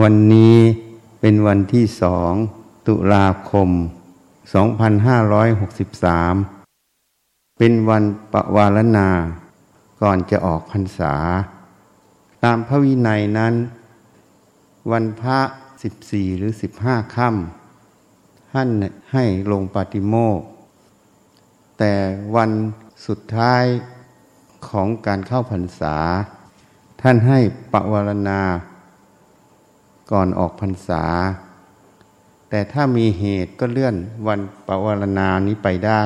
วันนี้เป็นวันที่สองตุลาคม 2563 เป็นวันปวารณา ก่อนจะออกพรรษา ตามพระวินัยนั้น วันพระสิบสี่หรือสิบห้าค่ำท่านให้ลงปาติโมก แต่วันสุดท้ายของการเข้าพรรษา ท่านให้ปวารณา ก่อนออกพรรษา แต่ถ้ามีเหตุก็เลื่อนวันปวารณานี้ไปได้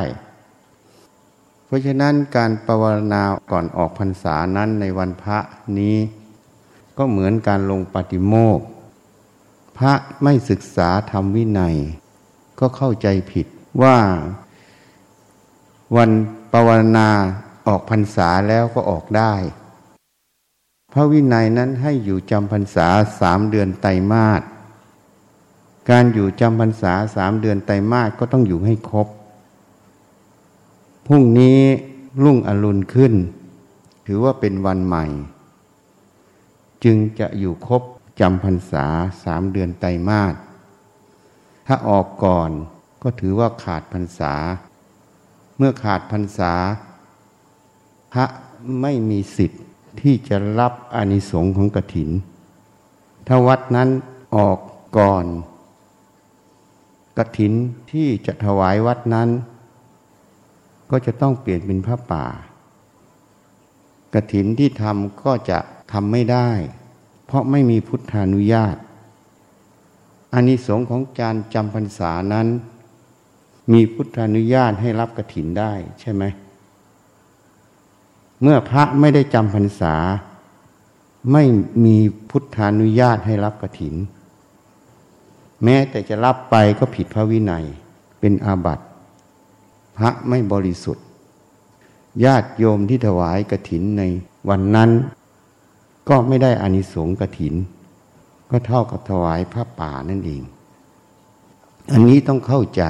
เพราะฉะนั้นการปวารณาก่อนออกพรรษานั้นในวันพระนี้ ก็เหมือนการลงปฏิโมกพระไม่ศึกษาธรรมวินัย ก็เข้าใจผิดว่าวันปวารณาออกพรรษาแล้วก็ออกได้ พระวินัยนั้นให้อยู่จำพรรษาสามเดือนไตรมาสการอยู่จำพรรษาสามเดือนไตรมาสก็ต้องอยู่ให้ครบพรุ่งนี้รุ่งอรุณขึ้น ถือว่าเป็นวันใหม่ จึงจะอยู่ครบจำพรรษาสามเดือนไตรมาสถ้าออกก่อนก็ถือว่าขาดพรรษา เมื่อขาดพรรษา พระไม่มีสิทธิ์ ที่จะรับอานิสงส์ของกถิน ถ้าวัดนั้นออกก่อนกถินที่จะถวายวัดนั้น ก็จะต้องเปลี่ยนเป็นพระป่ากถินที่ทำก็จะทำไม่ได้ เพราะไม่มีพุทธานุญาตอานิสงส์ของการจำพรรษานั้น มีพุทธานุญาตให้รับกระถินได้ใช่ไหม เมื่อพระไม่ได้จำพรรษา ไม่มีพุทธานุญาตให้รับกระถิน แม้แต่จะรับไปก็ผิดพระวินัย เป็นอาบัติ พระไม่บริสุทธิ์ ญาติโยมที่ถวายกระถินในวันนั้น ก็ไม่ได้อานิสงส์กระถิน ก็เท่ากับถวายพระป่านั่นเอง อันนี้ต้องเข้าใจ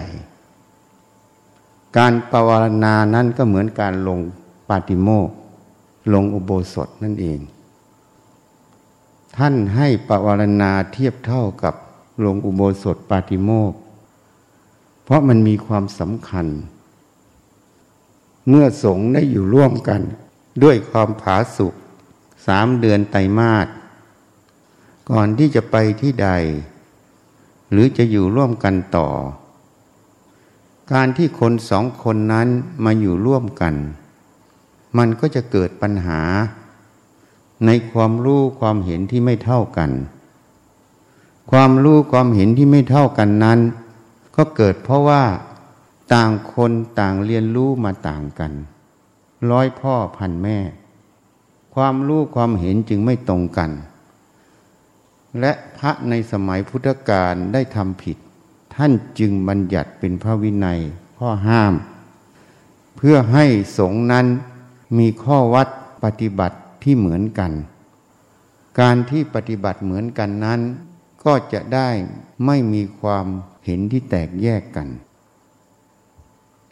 การปวารณานั้นก็เหมือนการลงปาติโมก ลงอุโบสถนั่นเอง ท่านให้ปวารณาเทียบเท่ากับลงอุโบสถปาติโมก เพราะมันมีความสำคัญ เมื่อสงฆ์ได้อยู่ร่วมกัน ด้วยความผาสุกสามเดือนไตรมาสก่อนที่จะไปที่ใด หรือจะอยู่ร่วมกันต่อ การที่คนสองคนนั้นมาอยู่ร่วมกัน มันก็จะเกิดปัญหา ในความรู้ความเห็นที่ไม่เท่ากัน ความรู้ความเห็นที่ไม่เท่ากันนั้น ก็เกิดเพราะว่าต่างคนต่างเรียนรู้มาต่างกัน ร้อยพ่อพันแม่ ความรู้ความเห็นจึงไม่ตรงกัน และพระในสมัยพุทธกาลได้ทำผิด ท่านจึงบัญญัติเป็นพระวินัยข้อห้าม เพื่อให้สงนั้น มีข้อวัดปฏิบัติที่เหมือนกัน การที่ปฏิบัติเหมือนกันนั้น ก็จะได้ไม่มีความเห็นที่แตกแยกกัน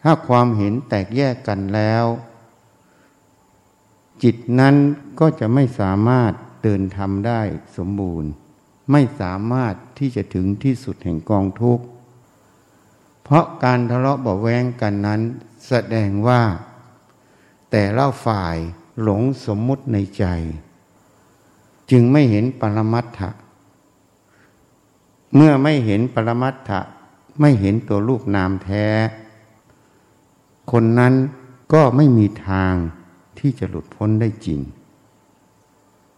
ถ้าความเห็นแตกแยกกันแล้ว จิตนั้นก็จะไม่สามารถเดินทำได้สมบูรณ์ ไม่สามารถที่จะถึงที่สุดแห่งกองทุกข์เพราะการทะเลาะเบาแวงกันนั้น แสดงว่า แต่ละฝ่ายหลงสมมุติในใจ จึงไม่เห็นปรมัตถะ เมื่อไม่เห็นปรมัตถะไม่เห็นตัวรูปนามแท้ คนนั้นก็ไม่มีทางที่จะหลุดพ้นได้จริง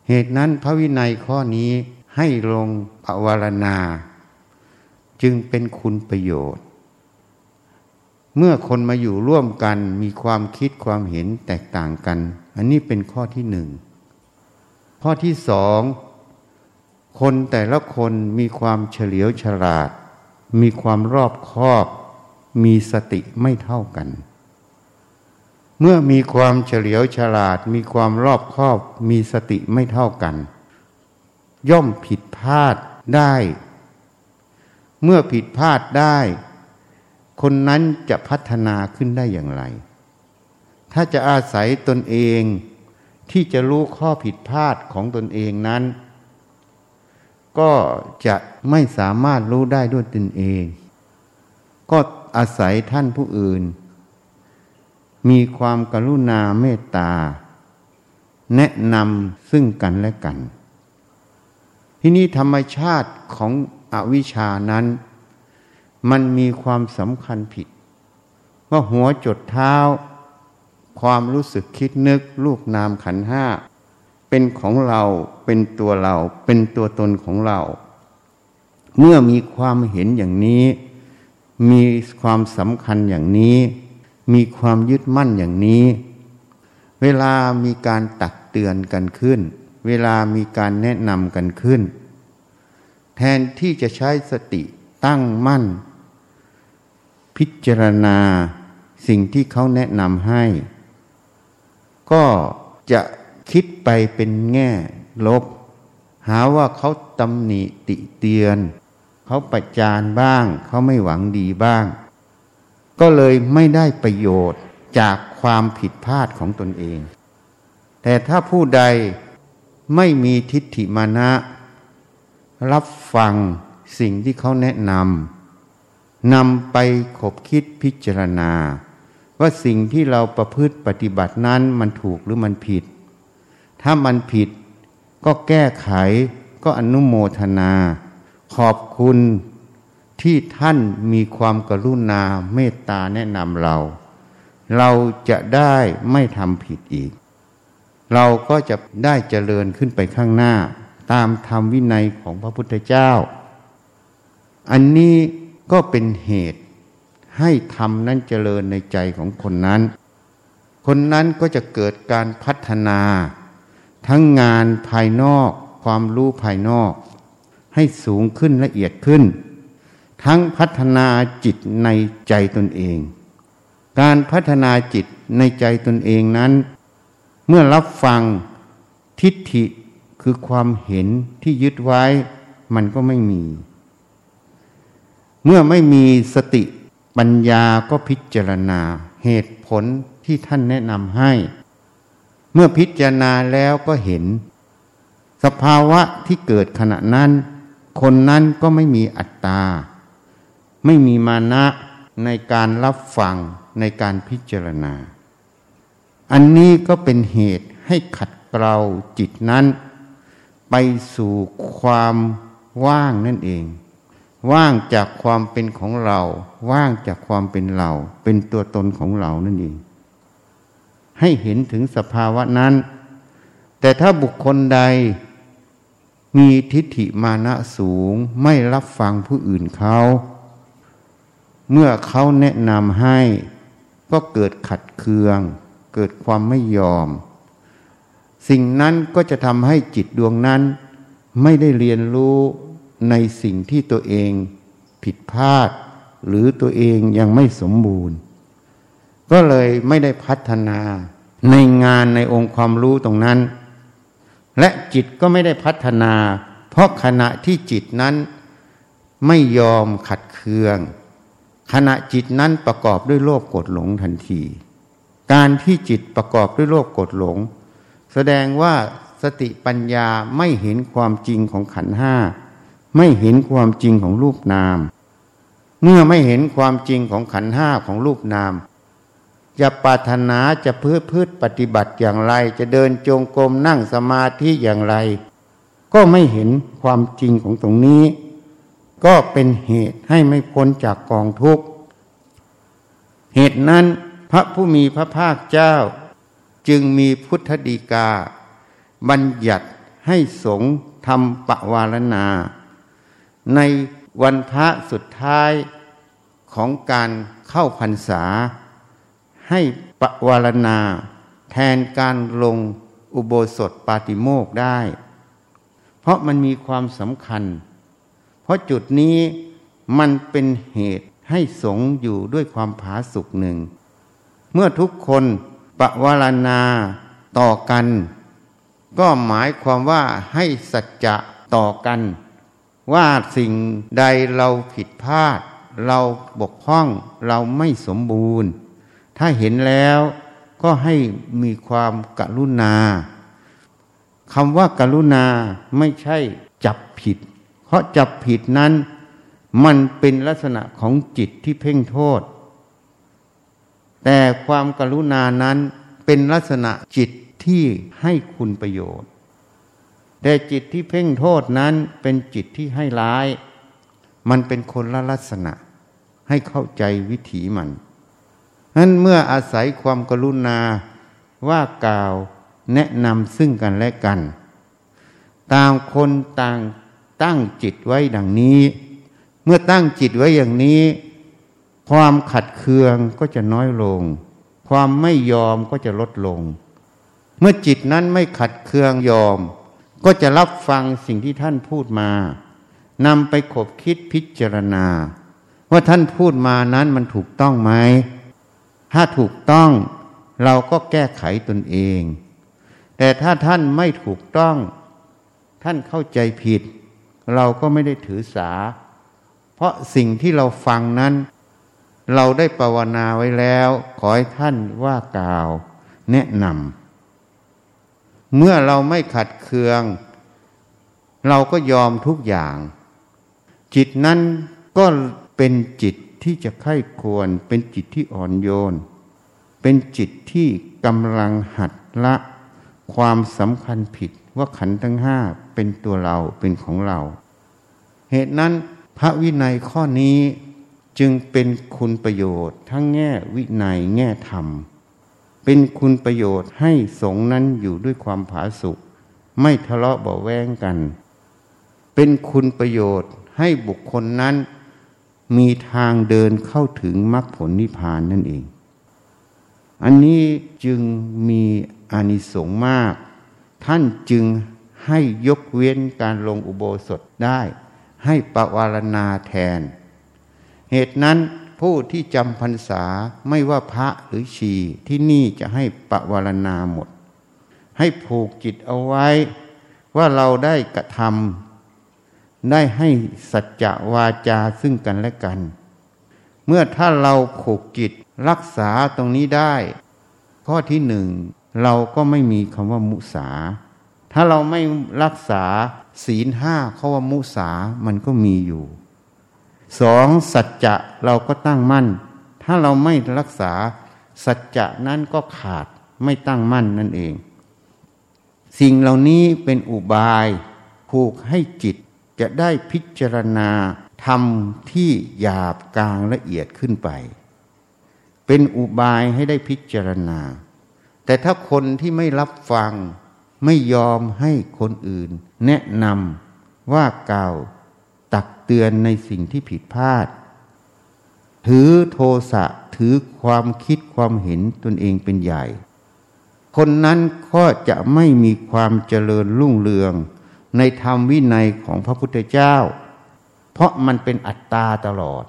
เหตุนั้นพระวินัยข้อนี้ให้ลงภาวรณา จึงเป็นคุณประโยชน์ เมื่อคนมาอยู่ร่วมกันมีความคิดความเห็นแตกต่างกัน อันนี้เป็นข้อที่หนึ่งข้อที่สองคนแต่ละคนมีความเฉลียวฉลาด มีความรอบคอบ มีสติไม่เท่ากัน เมื่อมีความเฉลียวฉลาด มีความรอบคอบ มีสติไม่เท่ากัน ย่อมผิดพลาดได้ เมื่อผิดพลาดได้ คนนั้นจะพัฒนาขึ้นได้อย่างไร ถ้าจะอาศัยตนเองที่จะรู้ข้อผิดพลาดของตนเองนั้น ก็จะไม่สามารถรู้ได้ด้วยตนเอง ก็อาศัยท่านผู้อื่น มีความกรุณาเมตตา แนะนำซึ่งกันและกัน ที่นี้ธรรมชาติของอวิชานั้น มันมีความสำคัญผิด ว่าหัวจดเท้า ความรู้สึกคิดนึกรูปนามขันห้า เป็นของเราเป็นตัวเรา เป็นตัวตนของเรา เมื่อมีความเห็นอย่างนี้ มีความสำคัญอย่างนี้ มีความยึดมั่นอย่างนี้ เวลามีการตักเตือนกันขึ้น เวลามีการแนะนำกันขึ้น แทนที่จะใช้สติตั้งมั่น พิจารณาสิ่งที่เขาแนะนำให้ ก็จะคิดไปเป็นแง่ลบ หาว่าเขาตำหนิติเตียน เขาประจานบ้าง เขาไม่หวังดีบ้าง ก็เลยไม่ได้ประโยชน์จากความผิดพลาดของตนเอง แต่ถ้าผู้ใดไม่มีทิฏฐิมานะ รับฟังสิ่งที่เขาแนะนำ นำไปขบคิดพิจารณา ว่าสิ่งที่เราประพฤติปฏิบัตินั้นมันถูกหรือมันผิด ถ้ามันผิดก็แก้ไขก็อนุโมทนา ขอบคุณที่ท่านมีความกรุณาเมตตาแนะนำเรา เราจะได้ไม่ทำผิดอีก เราก็จะได้เจริญขึ้นไปข้างหน้า ตามธรรมวินัยของพระพุทธเจ้า อันนี้ ก็เป็นเหตุให้ธรรมนั้นเจริญในใจของคนนั้น คนนั้นก็จะเกิดการพัฒนา ทั้งงานภายนอก ความรู้ภายนอก ให้สูงขึ้นละเอียดขึ้น ทั้งพัฒนาจิตในใจตนเอง การพัฒนาจิตในใจตนเองนั้น เมื่อรับฟังทิฏฐิคือความเห็นที่ยึดไว้ มันก็ไม่มี เมื่อไม่มีสติปัญญาก็พิจารณาเหตุผลที่ท่านแนะนำให้ เมื่อพิจารณาแล้วก็เห็น สภาวะที่เกิดขณะนั้น คนนั้นก็ไม่มีอัตตา ไม่มีมานะในการรับฟังในการพิจารณา อันนี้ก็เป็นเหตุให้ขัดเกลาจิตนั้น ไปสู่ความว่างนั่นเอง ว่างจากความเป็นของเรา ว่างจากความเป็นเรา เป็นตัวตนของเรานั่นเอง ให้เห็นถึงสภาวะนั้น แต่ถ้าบุคคลใดมีทิฏฐิมานะสูงไม่รับฟังผู้อื่นเขา เมื่อเขาแนะนำให้ ก็เกิดขัดเคือง เกิดความไม่ยอม สิ่งนั้นก็จะทำให้จิตดวงนั้น ไม่ได้เรียนรู้ ในสิ่งที่ตัวเองผิดพลาด หรือตัวเองยังไม่สมบูรณ์ ก็เลยไม่ได้พัฒนาในงานในองค์ความรู้ตรงนั้น และจิตก็ไม่ได้พัฒนา เพราะขณะที่จิตนั้นไม่ยอมขัดเคือง ขณะจิตนั้นประกอบด้วยโลภโกรธหลงทันที การที่จิตประกอบด้วยโลภโกรธหลง แสดงว่าสติปัญญาไม่เห็นความจริงของขันห้า ไม่เห็นความจริงของรูปนาม เมื่อไม่เห็นความจริงของขันห้าของรูปนาม จะปรารถนาจะพืชพืชปฏิบัติอย่างไร จะเดินจงกรมนั่งสมาธิอย่างไร ก็ไม่เห็นความจริงของตรงนี้ ก็เป็นเหตุให้ไม่พ้นจากกองทุกข์ เหตุนั้นพระผู้มีพระภาคเจ้า จึงมีพุทธดีกา บัญญัติให้สงฆ์ทำปวารณา ในวันพระสุดท้ายของการเข้าพรรษา ให้ปวารณาแทนการลงอุโบสถปาติโมกได้ เพราะมันมีความสำคัญ เพราะจุดนี้มันเป็นเหตุให้สงอยู่ด้วยความผาสุกหนึ่ง เมื่อทุกคนปวารณาต่อกัน ก็หมายความว่าให้สัจจะต่อกัน ว่าสิ่งใดเราผิดพลาด เราบกพร่องเราไม่สมบูรณ์ ถ้าเห็นแล้วก็ให้มีความกรุณาคำว่ากรุณาไม่ใช่จับผิด เพราะจับผิดนั้น มันเป็นลักษณะของจิตที่เพ่งโทษ แต่ความกรุณานั้นเป็นลักษณะจิตที่ให้คุณประโยชน์ แต่จิตที่เพ่งโทษนั้นเป็นจิตที่ให้ร้าย มันเป็นคนละลักษณะ ให้เข้าใจวิถีมันนั้นเมื่ออาศัยความกรุณาว่ากล่าวแนะนำซึ่งกันและกัน ต่างคนต่างตั้งจิตไว้ดังนี้ เมื่อตั้งจิตไว้อย่างนี้ ความขัดเคืองก็จะน้อยลง ความไม่ยอมก็จะลดลง เมื่อจิตนั้นไม่ขัดเคืองยอม ก็จะรับฟังสิ่งที่ท่านพูดมานำไปขบคิดพิจารณา ว่าท่านพูดมานั้นมันถูกต้องไหม ถ้าถูกต้องเราก็แก้ไขตนเอง แต่ถ้าท่านไม่ถูกต้อง ท่านเข้าใจผิด เราก็ไม่ได้ถือสา เพราะสิ่งที่เราฟังนั้น เราได้ภาวนาไว้แล้ว ขอให้ท่านว่ากล่าว แนะนำ เมื่อเราไม่ขัดเคือง เราก็ยอมทุกอย่าง จิตนั้นก็เป็นจิตที่จะไข้ควร เป็นจิตที่อ่อนโยน เป็นจิตที่กำลังหัดละความสำคัญผิดว่าขันธ์ทั้งห้าเป็นตัวเราเป็นของเรา เหตุนั้นพระวินัยข้อนี้จึงเป็นคุณประโยชน์ทั้งแง่วินัยแง่ธรรม เป็นคุณประโยชน์ให้สงนั้นอยู่ด้วยความผาสุกไม่ทะเลาะเบาแวงกัน เป็นคุณประโยชน์ให้บุคคลนั้น มีทางเดินเข้าถึงมรรคผลนิพพานนั่นเอง อันนี้จึงมีอานิสงส์มาก ท่านจึงให้ยกเว้นการลงอุโบสถได้ ให้ปวารณาแทน เหตุนั้น ผู้ที่จำพรรษาไม่ว่าพระหรือชีที่นี่จะให้ปวารณาหมด ให้ผูกจิตเอาไว้ ว่าเราได้กระทำได้ให้สัจจะวาจาซึ่งกันและกัน เมื่อถ้าเราผูกจิตรักษาตรงนี้ได้ ข้อที่หนึ่งเราก็ไม่มีคำว่ามุสา ถ้าเราไม่รักษาศีลห้าเขาว่ามุสามันก็มีอยู่ สองสัจจะเราก็ตั้งมั่น ถ้าเราไม่รักษา สัจจะนั้นก็ขาดไม่ตั้งมั่นนั่นเอง สิ่งเหล่านี้เป็นอุบายผูกให้จิตจะได้พิจารณาธรรมที่หยาบกลางละเอียดขึ้นไป เป็นอุบายให้ได้พิจารณา แต่ถ้าคนที่ไม่รับฟัง ไม่ยอมให้คนอื่น แนะนำว่ากล่าว ตักเตือนในสิ่งที่ผิดพลาด ถือโทสะถือความคิดความเห็นตนเองเป็นใหญ่ คนนั้นก็จะไม่มีความเจริญรุ่งเรือง ในธรรมวินัยของพระพุทธเจ้า เพราะมันเป็นอัตตาตลอด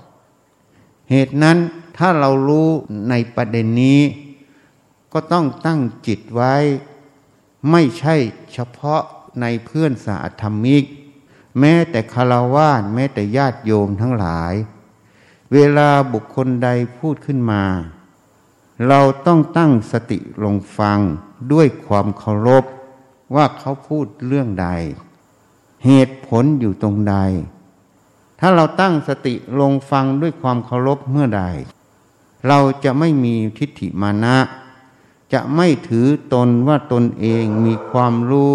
เหตุนั้นถ้าเรารู้ในประเด็นนี้ ก็ต้องตั้งจิตไว้ ไม่ใช่เฉพาะในเพื่อนสาธรรมิก แม้แต่คารวาสแม้แต่ญาติโยมทั้งหลาย เวลาบุคคลใดพูดขึ้นมา เราต้องตั้งสติลงฟังด้วยความเคารพว่าเขาพูดเรื่องใด เหตุผลอยู่ตรงใด ถ้าเราตั้งสติลงฟังด้วยความเคารพเมื่อใด เราจะไม่มีทิฏฐิมานะ จะไม่ถือตนว่าตนเองมีความรู้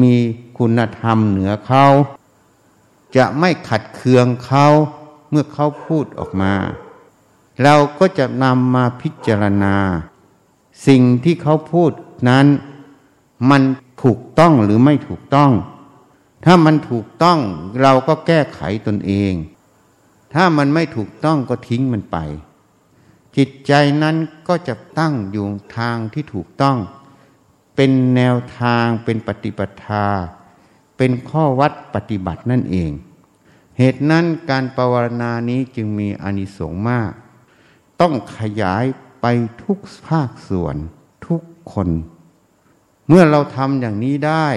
มีคุณธรรมเหนือเขา จะไม่ขัดเคืองเขาเมื่อเขาพูดออกมา เราก็จะนำมาพิจารณา สิ่งที่เขาพูดนั้น มันถูกต้องหรือไม่ถูกต้อง ถ้ามันถูกต้องเราก็แก้ไขตนเอง ถ้ามันไม่ถูกต้องก็ทิ้งมันไป จิตใจนั้นก็จะตั้งอยู่ทางที่ถูกต้อง เป็นแนวทางเป็นปฏิปทา เป็นข้อวัดปฏิบัตินั่นเอง เหตุนั้นการปวารณานี้จึงมีอานิสงส์มาก ต้องขยายไปทุกภาคส่วนทุกคน เมื่อเราทำอย่างนี้ได้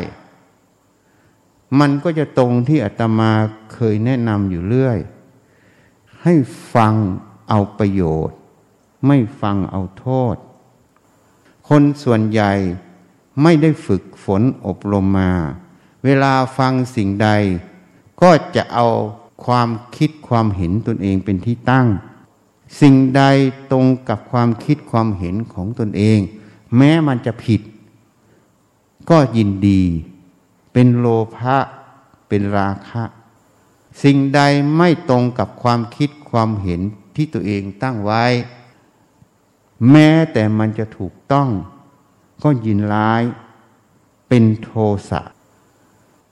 มันก็จะตรงที่อาตมาเคยแนะนำอยู่เรื่อย ให้ฟังเอาประโยชน์ ไม่ฟังเอาโทษ คนส่วนใหญ่ ไม่ได้ฝึกฝนอบรมมา เวลาฟังสิ่งใด ก็จะเอาความคิดความเห็นตนเองเป็นที่ตั้ง สิ่งใดตรงกับความคิดความเห็นของตนเอง แม้มันจะผิด ก็ยินดี เป็นโลภะเป็นราคะ สิ่งใดไม่ตรงกับความคิดความเห็นที่ตัวเองตั้งไว้ แม้แต่มันจะถูกต้อง ก็ยินร้ายเป็นโทสะ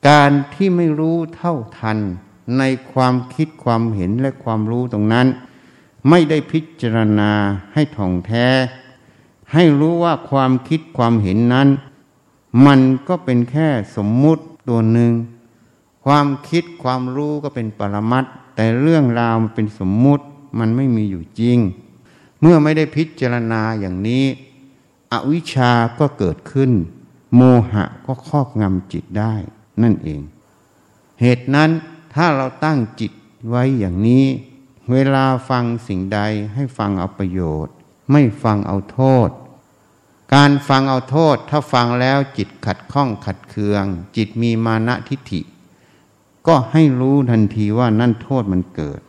การที่ไม่รู้เท่าทันในความคิดความเห็นและความรู้ตรงนั้น ไม่ได้พิจารณาให้ท่องแท้ ให้รู้ว่าความคิดความเห็นนั้น มันก็เป็นแค่สมมุติตัวหนึ่ง ความคิดความรู้ก็เป็นปรมัตแต่เรื่องราวมันเป็นสมมุติมันไม่มีอยู่จริง เมื่อไม่ได้พิจารณาอย่างนี้ อวิชชาก็เกิดขึ้น โมหะก็ครอบงำจิตได้นั่นเอง เหตุนั้นถ้าเราตั้งจิตไว้อย่างนี้ เวลาฟังสิ่งใดให้ฟังเอาประโยชน์ ไม่ฟังเอาโทษ การฟังเอาโทษ ถ้าฟังแล้วจิตขัดข้องขัดเคือง จิตมีมานะทิฏฐิ ก็ให้รู้ทันทีว่านั่นโทษมันเกิด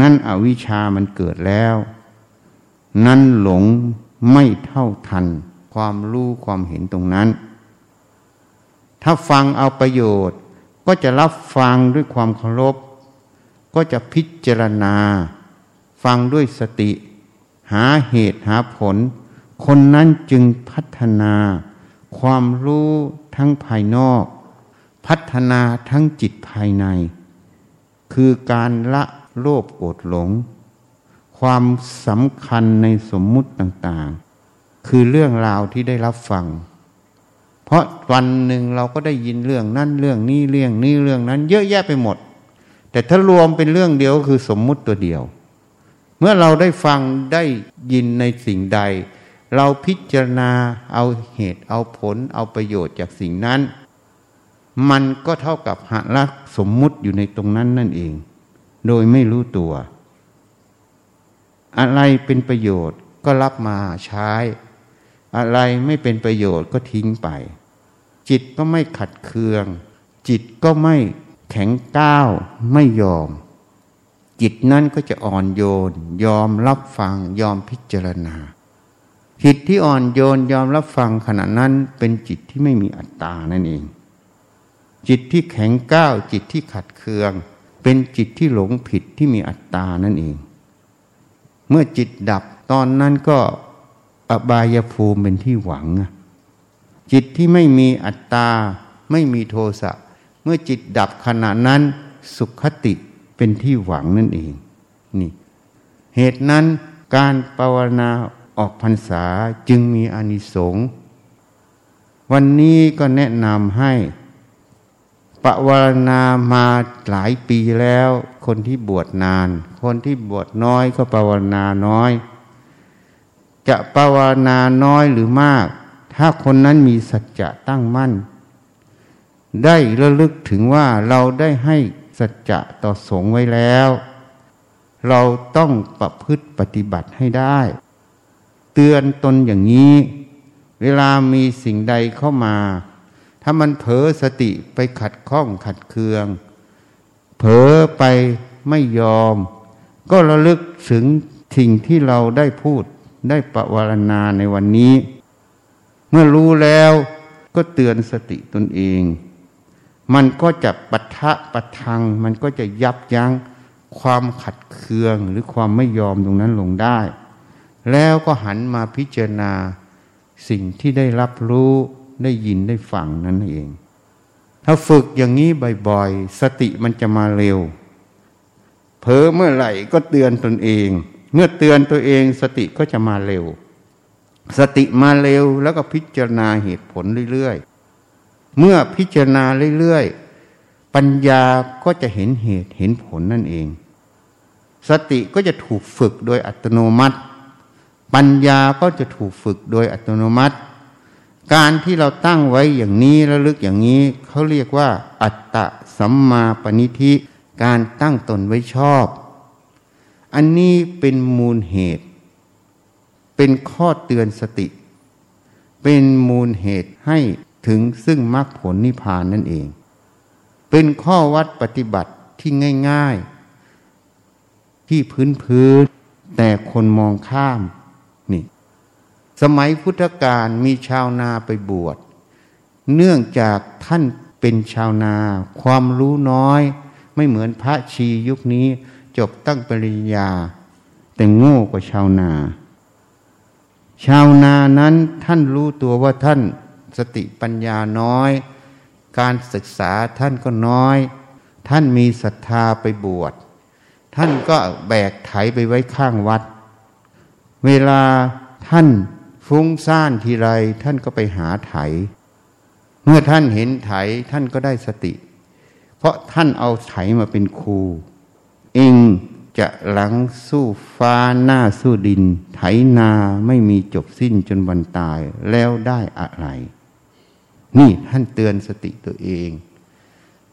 นั่นอวิชามันเกิดแล้ว นั่นหลง ไม่เท่าทัน ความรู้ความเห็นตรงนั้น ถ้าฟังเอาประโยชน์ ก็จะรับฟังด้วยความเคารพ ก็จะพิจารณา ฟังด้วยสติ หาเหตุหาผล คนนั้นจึงพัฒนา ความรู้ทั้งภายนอก พัฒนาทั้งจิตภายใน คือการละโลภโกรธหลง ความสำคัญในสมมุติต่างๆ คือเรื่องราวที่ได้รับฟัง เพราะวันหนึ่งเราก็ได้ยินเรื่องนั้นเรื่องนี้เรื่องนี้เรื่องนั้น เยอะแยะไปหมด แต่ถ้ารวมเป็นเรื่องเดียวก็คือสมมุติตัวเดียว เมื่อเราได้ฟังได้ยินในสิ่งใด เราพิจารณาเอาเหตุเอาผลเอาประโยชน์จากสิ่งนั้น มันก็เท่ากับหาลักสมมุติอยู่ในตรงนั้นนั่นเอง โดยไม่รู้ตัว อะไรเป็นประโยชน์ก็รับมาใช้ อะไรไม่เป็นประโยชน์ก็ทิ้งไป จิตก็ไม่ขัดเคือง จิตก็ไม่แข็งก้าวไม่ยอม จิตนั้นก็จะอ่อนโยน ยอมรับฟังยอมพิจารณา จิตที่อ่อนโยนยอมรับฟังขณะนั้นเป็นจิตที่ไม่มีอัตตานั่นเอง จิตที่แข็งก้าวจิตที่ขัดเคือง เป็นจิตที่หลงผิดที่มีอัตตานั่นเอง เมื่อจิตดับตอนนั้นก็อบายภูมิเป็นที่หวัง จิตที่ไม่มีอัตตา ไม่มีโทสะ เมื่อจิตดับขณะนั้นสุขติเป็นที่หวังนั่นเองนี่เหตุนั้นการภาวนาออกพรรษาจึงมีอานิสงส์วันนี้ก็แนะนำให้ปวารณามาหลายปีแล้ว คนที่บวชนาน คนที่บวชน้อยก็ภาวนาน้อย จะภาวนาน้อยหรือมาก ถ้าคนนั้นมีสัจจะตั้งมั่น ได้ระลึกถึงว่าเราได้ให้สัจจะต่อสงไว้แล้ว เราต้องประพฤติปฏิบัติให้ได้ เตือนตนอย่างนี้ เวลามีสิ่งใดเข้ามา ถ้ามันเผลอสติไปขัดข้องขัดเคือง เผลอไปไม่ยอม ก็ระลึกถึงสิ่งที่เราได้พูดได้ปรวารณาในวันนี้ เมื่อรู้แล้วก็เตือนสติตนเอง มันก็จะปัทะปะทัง มันก็จะยับยั้งความขัดเคืองหรือความไม่ยอมตรงนั้นลงได้ แล้วก็หันมาพิจารณาสิ่งที่ได้รับรู้ได้ยินได้ฟังนั่นเอง ถ้าฝึกอย่างนี้บ่อยๆ สติมันจะมาเร็ว ผลอเมื่อไหร่ก็เตือนตนเอง เมื่อเตือนตัวเองสติก็จะมาเร็ว สติมาเร็วแล้วก็พิจารณาเหตุผลเรื่อยๆ เมื่อพิจารณาเรื่อยๆ ปัญญาก็จะเห็นเหตุเห็นผลนั่นเอง สติก็จะถูกฝึกโดยอัตโนมัติ ปัญญาก็จะถูกฝึกโดยอัตโนมัติ การที่เราตั้งไว้อย่างนี้ระลึกอย่างนี้เขาเรียกว่า อัตตะสัมมาปณิธิ การตั้งตนไว้ชอบ อันนี้เป็นมูลเหตุ เป็นข้อเตือนสติ เป็นมูลเหตุให้ถึงซึ่งมรรคผลนิพพานนั่นเอง เป็นข้อวัดปฏิบัติที่ง่าย ๆ ที่พื้นพื้นแต่คนมองข้ามนี่ สมัยพุทธกาลมีชาวนาไปบวช เนื่องจากท่านเป็นชาวนา ความรู้น้อย ไม่เหมือนพระชียุคนี้จบตั้งปริญญา แต่โง่กว่าชาวนา ชาวนานั้นท่านรู้ตัวว่าท่านสติปัญญาน้อย การศึกษาท่านก็น้อย ท่านมีศรัทธาไปบวช ท่านก็แบกไถไปไว้ข้างวัด เวลาท่านฟุ้งซ่านทีไรท่านก็ไปหาไถ เมื่อท่านเห็นไถท่านก็ได้สติ เพราะท่านเอาไถมาเป็นครูเองจะหลังสู้ฟ้าหน้าสู้ดิน ไถนาไม่มีจบสิ้นจนวันตายแล้วได้อะไร นี่ท่านเตือนสติตัวเอง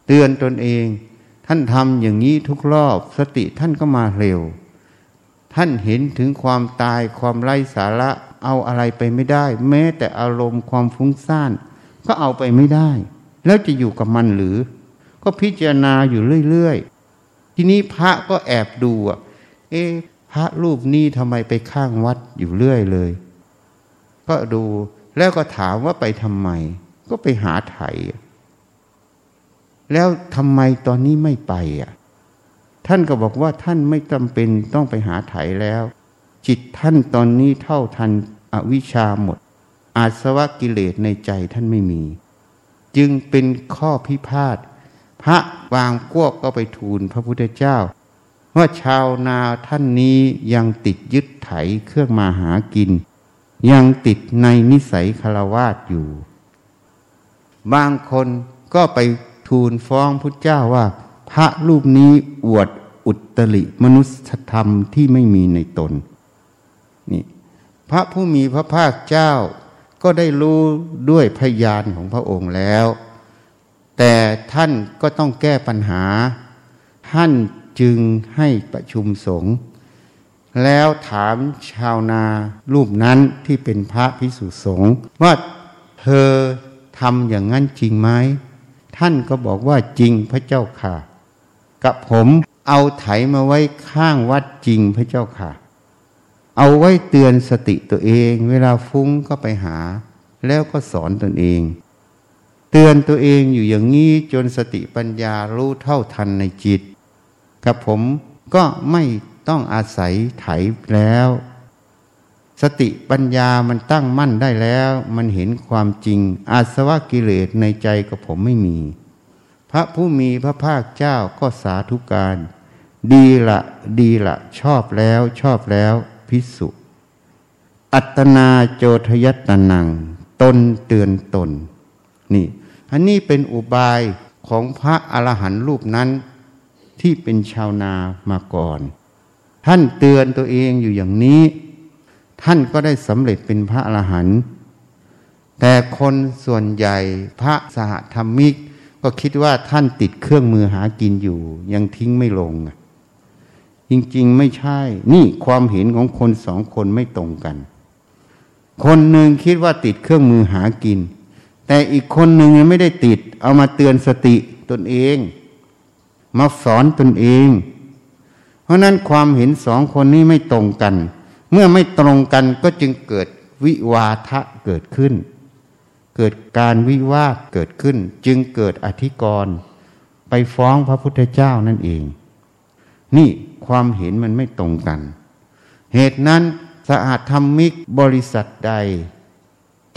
เตือนตนเอง ท่านทำอย่างนี้ทุกรอบสติท่านก็มาเร็ว ท่านเห็นถึงความตายความไร้สาระเอาอะไรไปไม่ได้ แม้แต่อารมณ์ความฟุ้งซ่าน ก็เอาไปไม่ได้ แล้วจะอยู่กับมันหรือ ก็พิจารณาอยู่เรื่อยๆ ทีนี้พระก็แอบดูอะ เอ๊ะพระรูปนี้ทำไมไปข้างวัดอยู่เรื่อยเลย ก็ดูแล้วก็ถามว่าไปทำไม ก็ไปหาไถ แล้วทำไมตอนนี้ไม่ไปอะ ท่านก็บอกว่าท่านไม่จำเป็นต้องไปหาไถแล้ว จิตท่านตอนนี้เท่าทันอวิชชาหมด อาสวะกิเลสในใจท่านไม่มี จึงเป็นข้อพิพาท พระบางพวกก็ไปทูลพระพุทธเจ้า ว่าชาวนาท่านนี้ยังติดยึดไถเครื่องมาหากิน ยังติดในนิสัยคารวาสอยู่ บางคนก็ไปทูลฟ้องพุทธเจ้าว่า พระรูปนี้อวดอุตริมนุสธรรมที่ไม่มีในตนนี่พระผู้มีพระภาคเจ้าก็ได้รู้ด้วยพยานของพระองค์แล้ว แต่ท่านก็ต้องแก้ปัญหา ท่านจึงให้ประชุมสงฆ์แล้วถามชาวนารูปนั้นที่เป็นพระพิสุสงฆ์ว่าเธอทำอย่างนั้นจริงไหมท่านก็บอกว่าจริงพระเจ้าค่ะ กับผมเอาไถมาไว้ข้างวัดจริงพระเจ้าค่ะ เอาไว้เตือนสติตัวเอง เวลาฟุ้งก็ไปหา แล้วก็สอนตนเอง เตือนตัวเองอยู่อย่างนี้จนสติปัญญารู้เท่าทันในจิต กับผมก็ไม่ต้องอาศัยไถแล้ว สติปัญญามันตั้งมั่นได้แล้ว มันเห็นความจริง อาสวะกิเลสในใจกับผมไม่มี พระผู้มีพระภาคเจ้าก็สาธุการ ดีละดีละชอบแล้วชอบแล้วพิสุอัตนาโจทยตนัง ตนเตือนตน นี่ อันนี้เป็นอุบายของพระอรหันต์รูปนั้น ที่เป็นชาวนามาก่อน ท่านเตือนตัวเองอยู่อย่างนี้ ท่านก็ได้สำเร็จเป็นพระอรหันต์แต่คนส่วนใหญ่พระสหธรรมิก ก็คิดว่าท่านติดเครื่องมือหากินอยู่ ยังทิ้งไม่ลง จริงๆไม่ใช่ นี่ความเห็นของคนสองคนไม่ตรงกัน คนหนึ่งคิดว่าติดเครื่องมือหากิน แต่อีกคนหนึ่งยังไม่ได้ติด เอามาเตือนสติตนเอง มาสอนตนเอง เพราะนั้นความเห็นสองคนนี้ไม่ตรงกัน เมื่อไม่ตรงกันก็จึงเกิดวิวาทะเกิดขึ้น เกิดการวิวาทเกิดขึ้น จึงเกิดอธิกรณ์ไปฟ้องพระพุทธเจ้านั่นเอง นี่ความเห็นมันไม่ตรงกัน เหตุนั้นสหธรรมิกบริษัทใด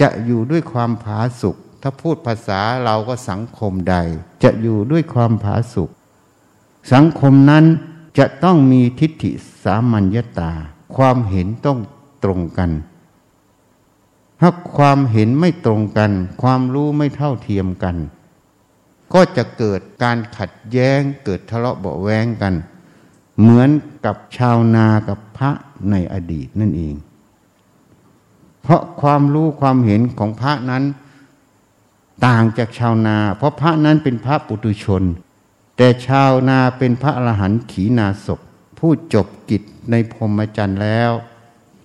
จะอยู่ด้วยความผาสุก ถ้าพูดภาษาเราก็สังคมใด จะอยู่ด้วยความผาสุกสังคมนั้นจะต้องมีทิฏฐิสามัญญตา ความเห็นต้องตรงกัน ถ้าความเห็นไม่ตรงกัน ความรู้ไม่เท่าเทียมกัน ก็จะเกิดการขัดแย้งเกิดทะเลาะเบาแวงกัน เหมือนกับชาวนากับพระในอดีตนั่นเอง เพราะความรู้ความเห็นของพระนั้น ต่างจากชาวนา เพราะพระนั้นเป็นพระปุถุชน แต่ชาวนาเป็นพระอรหันต์ขีนาศพผู้จบกิจในพรหมจรรย์แล้ว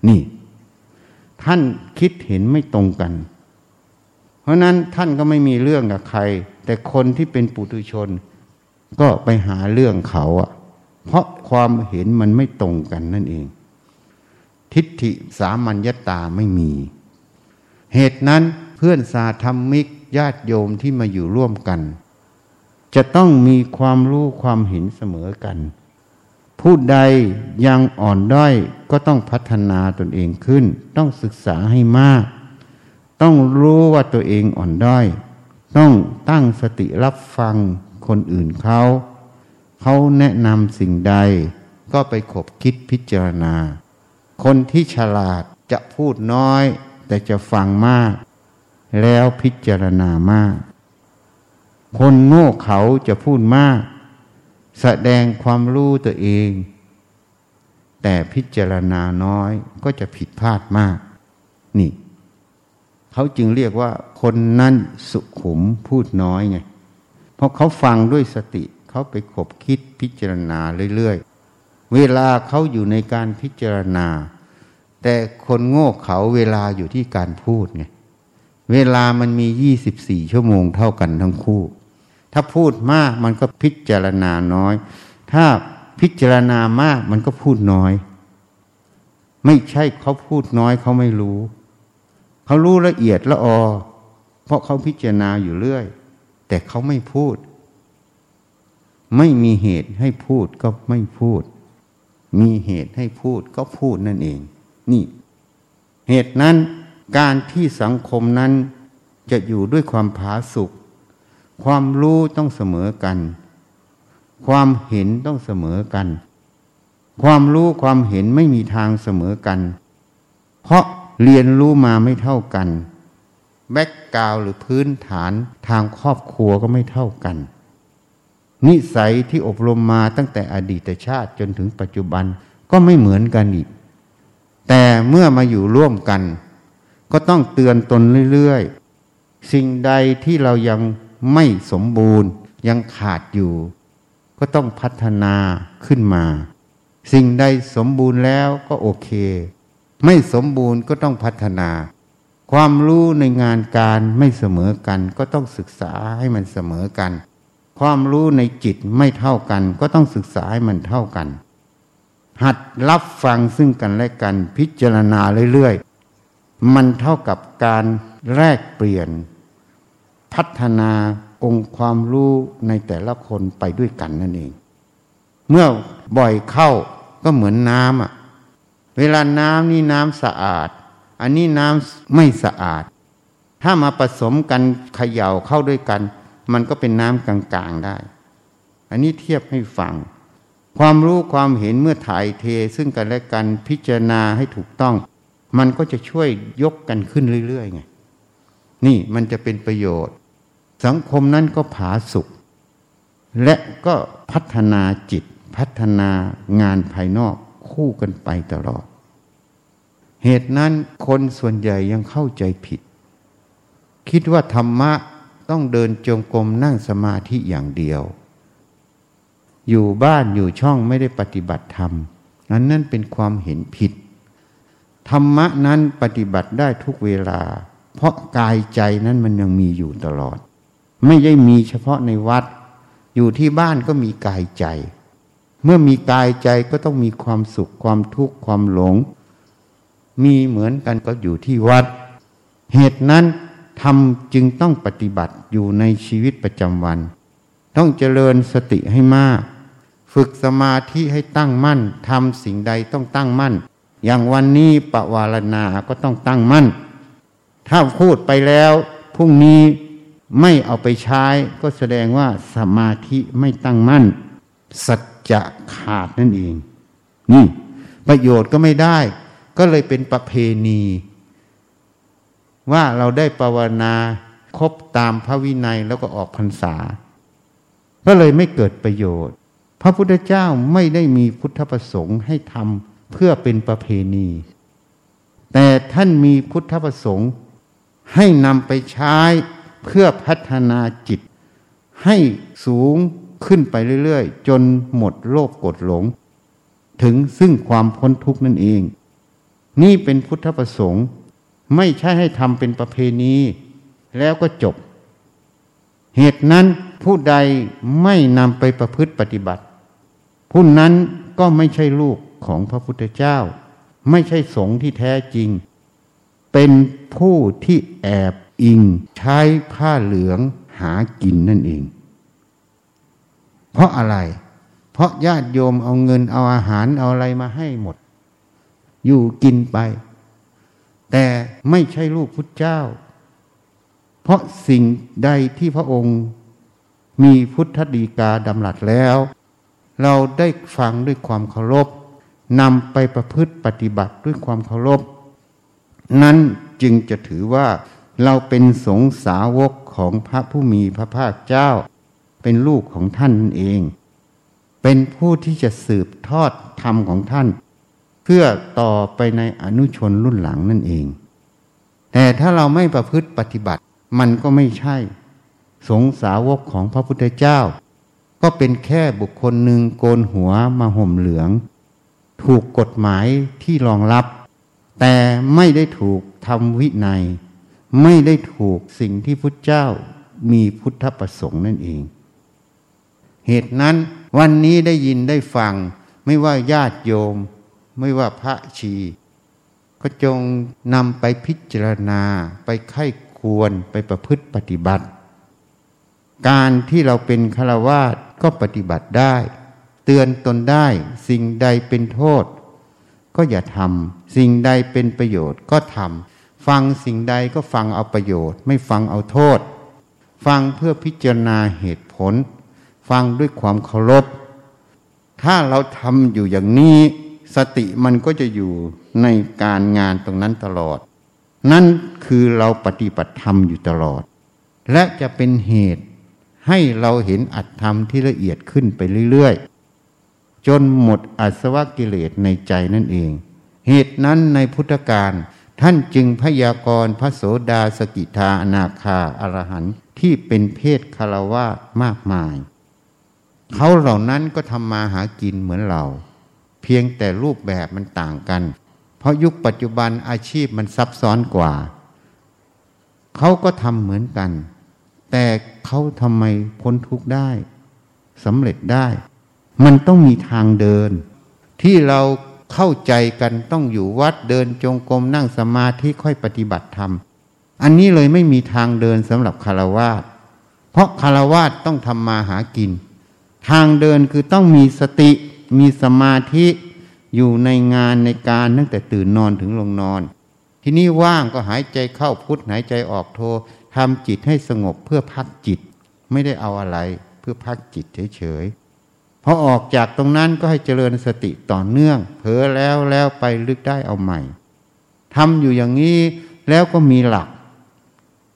นี่ ท่านคิดเห็นไม่ตรงกัน เพราะนั้นท่านก็ไม่มีเรื่องกับใคร แต่คนที่เป็นปุถุชน ก็ไปหาเรื่องเขาอะเพราะความเห็นมันไม่ตรงกันนั่นเอง ทิฏฐิสามัญญตาไม่มี เหตุนั้นเพื่อนสาธรรมิก ญาติโยมที่มาอยู่ร่วมกัน จะต้องมีความรู้ความเห็นเสมอกัน ผู้ใดยังอ่อนด้อยก็ต้องพัฒนาตนเองขึ้น ต้องศึกษาให้มาก ต้องรู้ว่าตัวเองอ่อนด้อย ต้องตั้งสติรับฟังคนอื่นเขาเขาแนะนำสิ่งใด ก็ไปขบคิดพิจารณา คนที่ฉลาดจะพูดน้อย แต่จะฟังมาก แล้วพิจารณามาก คนโง่เขาจะพูดมาก แสดงความรู้ตัวเอง แต่พิจารณาน้อยก็จะผิดพลาดมาก นี่ เขาจึงเรียกว่าคนนั้นสุขุมพูดน้อยไง เพราะเขาฟังด้วยสติเขาไปขบคิดพิจารณาเรื่อยๆ เวลาเขาอยู่ในการพิจารณา แต่คนโง่เขาเวลาอยู่ที่การพูดไง เวลามันมียี่สิบสี่ชั่วโมงเท่ากันทั้งคู่ ถ้าพูดมากมันก็พิจารณาน้อย ถ้าพิจารณามากมันก็พูดน้อย ไม่ใช่เขาพูดน้อยเขาไม่รู้ เขารู้ละเอียดละออ เพราะเขาพิจารณาอยู่เรื่อย แต่เขาไม่พูด ไม่มีเหตุให้พูดก็ไม่พูด มีเหตุให้พูดก็พูดนั่นเอง นี่ เหตุนั้น การที่สังคมนั้นจะอยู่ด้วยความผาสุกความรู้ต้องเสมอกัน ความเห็นต้องเสมอกัน ความรู้ความเห็นไม่มีทางเสมอกัน เพราะเรียนรู้มาไม่เท่ากัน แบ็กกราวหรือพื้นฐานทางครอบครัวก็ไม่เท่ากัน นิสัยที่อบรมมาตั้งแต่อดีตชาติจนถึงปัจจุบันก็ไม่เหมือนกันอีก แต่เมื่อมาอยู่ร่วมกัน ก็ต้องเตือนตนเรื่อยๆ สิ่งใดที่เรายังไม่สมบูรณ์ ยังขาดอยู่ ก็ต้องพัฒนาขึ้นมา สิ่งใดสมบูรณ์แล้วก็โอเค ไม่สมบูรณ์ก็ต้องพัฒนา ความรู้ในงานการไม่เสมอกัน ก็ต้องศึกษาให้มันเสมอกัน ความรู้ในจิตไม่เท่ากัน ก็ต้องศึกษาให้มันเท่ากัน หัดรับฟังซึ่งกันและกันพิจารณาเรื่อยๆ มันเท่ากับการแลกเปลี่ยน พัฒนาองค์ความรู้ในแต่ละคนไปด้วยกันนั่นเอง เมื่อบ่อยเข้าก็เหมือนน้ำอะ เวลาน้ำนี่น้ำสะอาด อันนี้น้ำไม่สะอาด ถ้ามาผสมกันเขย่าเข้าด้วยกัน มันก็เป็นน้ำกลางๆได้ อันนี้เทียบให้ฟัง ความรู้ความเห็นเมื่อถ่ายเทซึ่งกันและกันพิจารณาให้ถูกต้อง มันก็จะช่วยยกกันขึ้นเรื่อยๆไงนี่มันจะเป็นประโยชน์ สังคมนั้นก็ผาสุกและก็พัฒนาจิต พัฒนางานภายนอกคู่กันไปตลอด เหตุนั้นคนส่วนใหญ่ยังเข้าใจผิด คิดว่าธรรมะต้องเดินจงกรมนั่งสมาธิอย่างเดียว อยู่บ้านอยู่ช่องไม่ได้ปฏิบัติธรรมอันนั้นเป็นความเห็นผิด ธรรมะนั้นปฏิบัติได้ทุกเวลา เพราะกายใจนั้นมันยังมีอยู่ตลอด ไม่ได้มีเฉพาะในวัด อยู่ที่บ้านก็มีกายใจ เมื่อมีกายใจก็ต้องมีความสุขความทุกข์ความหลง มีเหมือนกันก็อยู่ที่วัด เหตุนั้นทำจึงต้องปฏิบัติอยู่ในชีวิตประจำวัน ต้องเจริญสติให้มาก ฝึกสมาธิให้ตั้งมั่นทำสิ่งใดต้องตั้งมั่น อย่างวันนี้ปวารณาก็ต้องตั้งมั่น ถ้าพูดไปแล้วพรุ่งนี้ไม่เอาไปใช้ก็แสดงว่าสมาธิไม่ตั้งมั่น สัจจะขาดนั่นเอง นี่ ประโยชน์ก็ไม่ได้ ก็เลยเป็นประเพณี ว่าเราได้ภาวนาครบตามพระวินัยแล้วก็ออกพรรษา ก็เลยไม่เกิดประโยชน์ พระพุทธเจ้าไม่ได้มีพุทธประสงค์ให้ทำ เพื่อเป็นประเพณี แต่ท่านมีพุทธประสงค์ ให้นำไปใช้เพื่อพัฒนาจิต ให้สูงขึ้นไปเรื่อยๆ จนหมดโลภกดหลง ถึงซึ่งความพ้นทุกข์นั่นเอง นี่เป็นพุทธประสงค์ ไม่ใช่ให้ทำเป็นประเพณี แล้วก็จบ เหตุนั้นผู้ใดไม่นำไปประพฤติปฏิบัติ ผู้นั้นก็ไม่ใช่ลูก ของพระพุทธเจ้า ไม่ใช่สงฆ์ที่แท้จริง เป็นผู้ที่แอบอิงใช้ผ้าเหลืองหากินนั่นเอง เพราะอะไร เพราะญาติโยมเอาเงินเอาอาหารเอาอะไรมาให้หมด อยู่กินไป แต่ไม่ใช่ลูกพุทธเจ้า เพราะสิ่งใดที่พระองค์มีพุทธดีกาดำรัสแล้ว เราได้ฟังด้วยความเคารพ นำไปประพฤติปฏิบัติด้วยความเคารพ นั้นจึงจะถือว่าเราเป็นสงสาวกของพระผู้มีพระภาคเจ้า เป็นลูกของท่านนั่นเอง เป็นผู้ที่จะสืบทอดธรรมของท่าน เพื่อต่อไปในอนุชนรุ่นหลังนั่นเอง แต่ถ้าเราไม่ประพฤติปฏิบัติมันก็ไม่ใช่ สงสาวกของพระพุทธเจ้า ก็เป็นแค่บุคคลหนึ่งโกนหัวมาห่มเหลือง ถูกกฎหมายที่รองรับ แต่ไม่ได้ถูกทำวินัย ไม่ได้ถูกสิ่งที่พุทธเจ้ามีพุทธประสงค์นั่นเอง เหตุนั้นวันนี้ได้ยินได้ฟัง ไม่ว่าญาติโยม ไม่ว่าพระชี ก็จงนำไปพิจารณาไปไข้ควรไปประพฤติปฏิบัติ การที่เราเป็นฆราวาสก็ปฏิบัติได้ เตือนตนได้ สิ่งใดเป็นโทษ ก็อย่าทำสิ่งใดเป็นประโยชน์ก็ทำฟังสิ่งใดก็ฟังเอาประโยชน์ ไม่ฟังเอาโทษ ฟังเพื่อพิจารณาเหตุผล ฟังด้วยความเคารพ ถ้าเราทำอยู่อย่างนี้ สติมันก็จะอยู่ในการงานตรงนั้นตลอด นั่นคือเราปฏิบัติธรรมอยู่ตลอด และจะเป็นเหตุให้เราเห็นอัตธรรมที่ละเอียดขึ้นไปเรื่อยๆ จนหมดอาสวะกิเลสในใจนั่นเอง เหตุนั้นในพุทธการท่านจึงพยากรณ์พระโสดาสกิทาอนาคาอรหันต์ที่เป็นเพศคารวะมากมาย เขาเหล่านั้นก็ทำมาหากินเหมือนเรา เพียงแต่รูปแบบมันต่างกัน เพราะยุคปัจจุบันอาชีพมันซับซ้อนกว่า เขาก็ทำเหมือนกัน แต่เขาทำไมพ้นทุกข์ได้สำเร็จได้ มันต้องมีทางเดิน ที่เราเข้าใจกันต้องอยู่วัดเดินจงกรมนั่งสมาธิค่อยปฏิบัติธรรม อันนี้เลยไม่มีทางเดินสำหรับคารวาสเพราะคารวาสต้องทำมาหากิน ทางเดินคือต้องมีสติมีสมาธิอยู่ในงานในการตั้งแต่ตื่นนอนถึงลงนอน ที่นี้ว่างก็หายใจเข้าพุทหายใจออกโททำจิตให้สงบเพื่อพักจิต ไม่ได้เอาอะไรเพื่อพักจิตเฉยๆ พอออกจากตรงนั้นก็ให้เจริญสติต่อเนื่อง เผลอแล้วแล้วไปลึกได้เอาใหม่ทำอยู่อย่างนี้แล้วก็มีหลัก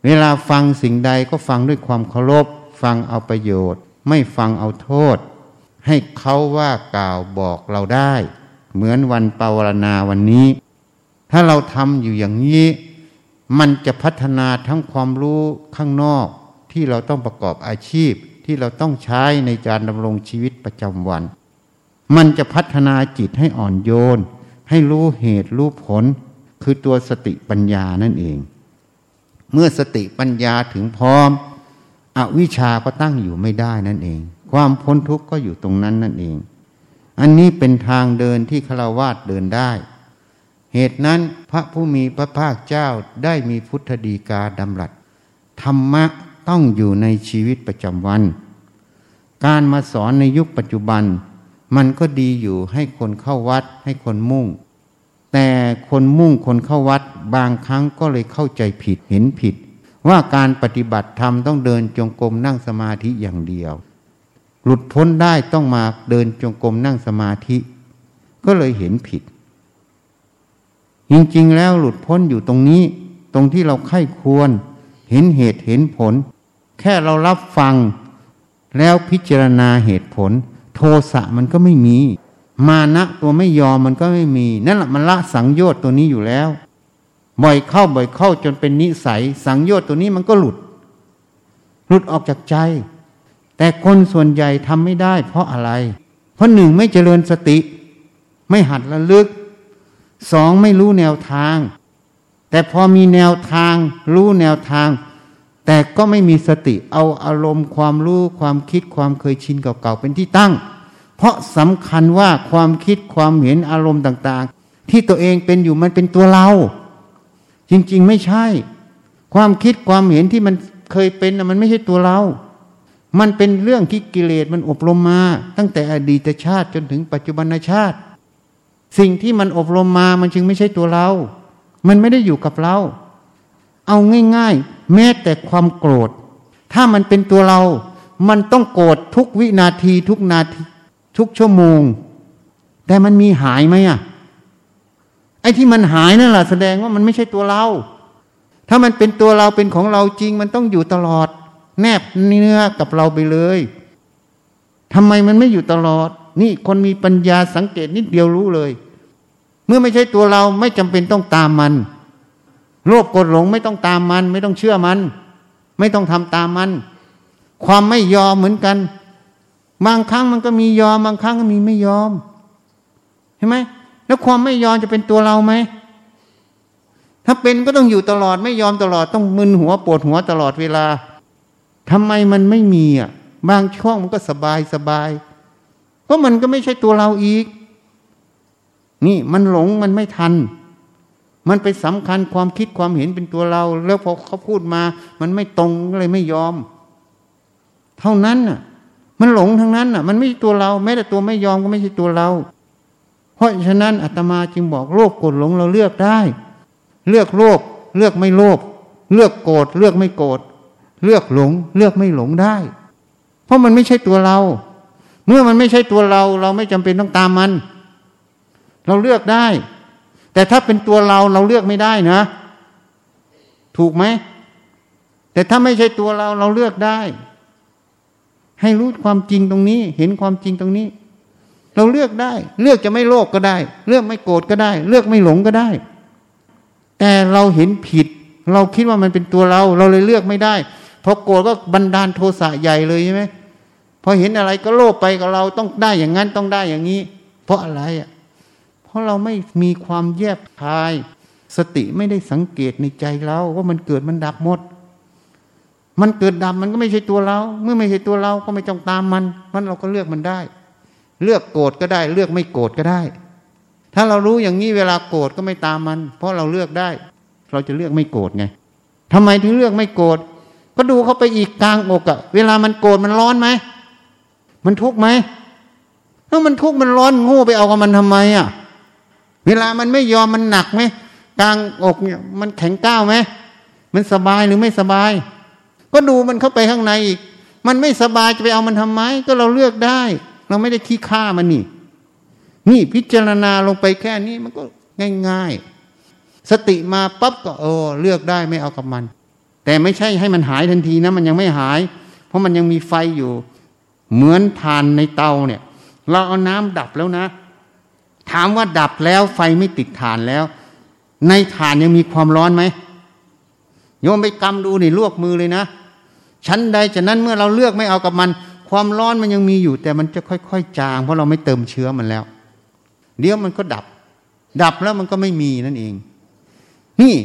เวลาฟังสิ่งใดก็ฟังด้วยความเคารพ ฟังเอาประโยชน์ ไม่ฟังเอาโทษ ให้เขาว่ากล่าวบอกเราได้ เหมือนวันปาวรณาวันนี้ ถ้าเราทำอยู่อย่างนี้ มันจะพัฒนาทั้งความรู้ข้างนอกที่เราต้องประกอบอาชีพ ที่เราต้องใช้ในการดำรงชีวิตประจำวัน มันจะพัฒนาจิตให้อ่อนโยน ให้รู้เหตุรู้ผล คือตัวสติปัญญานั่นเอง เมื่อสติปัญญาถึงพร้อม อวิชาก็ตั้งอยู่ไม่ได้นั่นเอง ความพ้นทุกข์ก็อยู่ตรงนั้นนั่นเอง อันนี้เป็นทางเดินที่ฆราวาสเดินได้เหตุนั้นพระผู้มีพระภาคเจ้าได้มีพุทธดีกาดำรัสธรรมะ ต้องอยู่ในชีวิตประจำวัน การมาสอนในยุคปัจจุบัน มันก็ดีอยู่ให้คนเข้าวัดให้คนมุ่ง แต่คนมุ่งคนเข้าวัดบางครั้งก็เลยเข้าใจผิดเห็นผิด ว่าการปฏิบัติธรรมต้องเดินจงกรมนั่งสมาธิอย่างเดียว หลุดพ้นได้ต้องมาเดินจงกรมนั่งสมาธิ ก็เลยเห็นผิด จริงๆแล้วหลุดพ้นอยู่ตรงนี้ ตรงที่เราไข้ควรเห็นเหตุเห็นผล แค่เรารับฟัง แล้วพิจารณาเหตุผล โทสะมันก็ไม่มี มานะตัวไม่ยอมมันก็ไม่มี นั่นแหละมันละสังโยชน์ตัวนี้อยู่แล้ว บ่อยเข้าบ่อยเข้าจนเป็นนิสัย สังโยชน์ตัวนี้มันก็หลุด หลุดออกจากใจ แต่คนส่วนใหญ่ทำไม่ได้ เพราะอะไร เพราะหนึ่งไม่เจริญสติ ไม่หัดระลึกสองไม่รู้แนวทาง แต่พอมีแนวทาง รู้แนวทาง แต่ก็ไม่มีสติเอาอารมณ์ความรู้ความคิดความเคยชินเก่าๆเป็นที่ตั้ง เพราะสำคัญว่าความคิดความเห็นอารมณ์ต่างๆ ที่ตัวเองเป็นอยู่มันเป็นตัวเรา จริงๆไม่ใช่ ความคิดความเห็นที่มันเคยเป็นมันไม่ใช่ตัวเรา มันเป็นเรื่องที่กิเลสมันอบรมมา ตั้งแต่อดีตชาติจนถึงปัจจุบันชาติ สิ่งที่มันอบรมมามันจึงไม่ใช่ตัวเรา มันไม่ได้อยู่กับเรา เอาง่ายๆ แม้แต่ความโกรธ ถ้ามันเป็นตัวเรา มันต้องโกรธทุกวินาทีทุกนาที ทุกชั่วโมง แต่มันมีหายไหมอะไอ้ที่มันหายนั่นแหละแสดงว่ามันไม่ใช่ตัวเรา ถ้ามันเป็นตัวเราเป็นของเราจริง มันต้องอยู่ตลอด แนบเนื้อกับเราไปเลยทำไมมันไม่อยู่ตลอด นี่คนมีปัญญาสังเกตนิดเดียวรู้เลย เมื่อไม่ใช่ตัวเราไม่จำเป็นต้องตามมัน โลภกดหลงไม่ต้องตามมัน ไม่ต้องเชื่อมัน ไม่ต้องทำตามมัน ความไม่ยอมเหมือนกัน บางครั้งมันก็มียอม บางครั้งก็มีไม่ยอมเห็นไหมแล้วความไม่ยอมจะเป็นตัวเราไหมถ้าเป็นก็ต้องอยู่ตลอดไม่ยอมตลอดต้องมึนหัวปวดหัวตลอดเวลาทำไมมันไม่มีอะ บางช่วงมันก็สบายสบายเพราะมันก็ไม่ใช่ตัวเราอีก นี่มันหลงมันไม่ทัน มันไปสำคัญความคิดความเห็นเป็นตัวเรา แล้วพอเขาพูดมา มันไม่ตรงเลยไม่ยอม เท่านั้นน่ะ มันหลงทั้งนั้นน่ะ มันไม่ใช่ตัวเรา แม้แต่ตัวไม่ยอมก็ไม่ใช่ตัวเรา เพราะฉะนั้นอาตมาจึงบอกโลภโกรธหลงเราเลือกได้ เลือกโลภเลือกไม่โลภเลือกโกรธเลือกไม่โกรธเลือกหลง เลือกไม่หลงได้ เพราะมันไม่ใช่ตัวเรา เมื่อมันไม่ใช่ตัวเรา เราไม่จำเป็นต้องตามมัน เราเลือกได้ แต่ถ้าเป็นตัวเราเราเลือกไม่ได้นะ ถูกไหม แต่ถ้าไม่ใช่ตัวเราเราเลือกได้ ให้รู้ความจริงตรงนี้ เห็นความจริงตรงนี้ เราเลือกได้ เลือกจะไม่โลภกก็ได้ เลือกไม่โกรธก็ได้ เลือกไม่หลงก็ได้ แต่เราเห็นผิด เราคิดว่ามันเป็นตัวเรา เราเลยเลือกไม่ได้พอโกรธก็บันดาลโทสะใหญ่เลยใช่ไหมพอเห็นอะไรก็โลภไปกับเราต้องได้อย่างนั้นต้องได้อย่างนี้ เพราะอะไรอะ ราะเราไม่มีความแยบคาย สติไม่ได้สังเกตในใจเราว่ามันเกิดมันดับหมด มันเกิดดับมันก็ไม่ใช่ตัวเรา เมื่อไม่ใช่ตัวเราก็ไม่ต้องตามมันมันเราก็เลือกมันได้ เลือกโกรธก็ได้ เลือกไม่โกรธก็ได้ ถ้าเรารู้อย่างนี้เวลาโกรธก็ไม่ตามมัน เพราะเราเลือกได้ เราจะเลือกไม่โกรธไงทำไมถึงเลือกไม่โกรธก็ดูเข้าไปอีกกลางอกอะเวลามันโกรธมันร้อนไหมมันทุกข์ไหมถ้ามันทุกข์มันร้อนโง่ไปเอากับมันทำไมอะ เวลามันไม่ยอมมันหนักไหมกลางอกเนี่ยมันแข็งก้าวไหมมันสบายหรือไม่สบาย ก็ดูมันเข้าไปข้างในอีก มันไม่สบายจะไปเอามันทำไม ก็เราเลือกได้ เราไม่ได้ขี้ข้ามันนี่ นี่พิจารณาลงไปแค่นี้มันก็ง่าย ๆ สติมาปั๊บก็โอ้เลือกได้ไม่เอากับมัน แต่ไม่ใช่ให้มันหายทันทีนะมันยังไม่หาย เพราะมันยังมีไฟอยู่ เหมือนทานในเตาเนี่ย เราเอาน้ำดับแล้วนะ ถามว่าดับแล้วไฟไม่ติดฐานแล้ว ในฐานยังมีความร้อนไหมโยมไปกำดูนี่ลวกมือเลยนะชั้นใดจากนั้นเมื่อเราเลือกไม่เอากับมัน ความร้อนมันยังมีอยู่ แต่มันจะค่อยๆ จาง เพราะเราไม่เติมเชื้อมันแล้ว เดี๋ยวมันก็ดับ ดับแล้วมันก็ไม่มีนั่นเอง นี่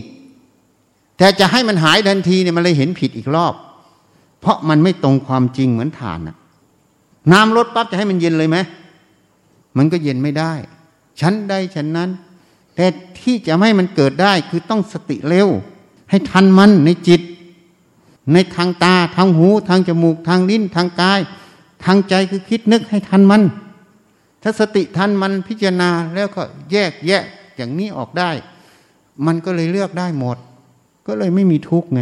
แต่จะให้มันหายทันทีเนี่ยมันเลยเห็นผิดอีกรอบ เพราะมันไม่ตรงความจริงเหมือนฐานนะน้ำลดปั๊บจะให้มันเย็นเลยไหมมันก็เย็นไม่ได้ ชั้นใดชั้นนั้น แต่ที่จะไม่มันเกิดได้คือต้องสติเร็ว ให้ทันมันในจิต ในทางตาทางหู ทางจมูกทางลิ้นทางกาย ทางใจคือคิดนึกให้ทันมัน ถ้าสติทันมันพิจารณาแล้วก็แยกแยะอย่างนี้ออกได้ มันก็เลยเลือกได้หมด ก็เลยไม่มีทุกข์ไง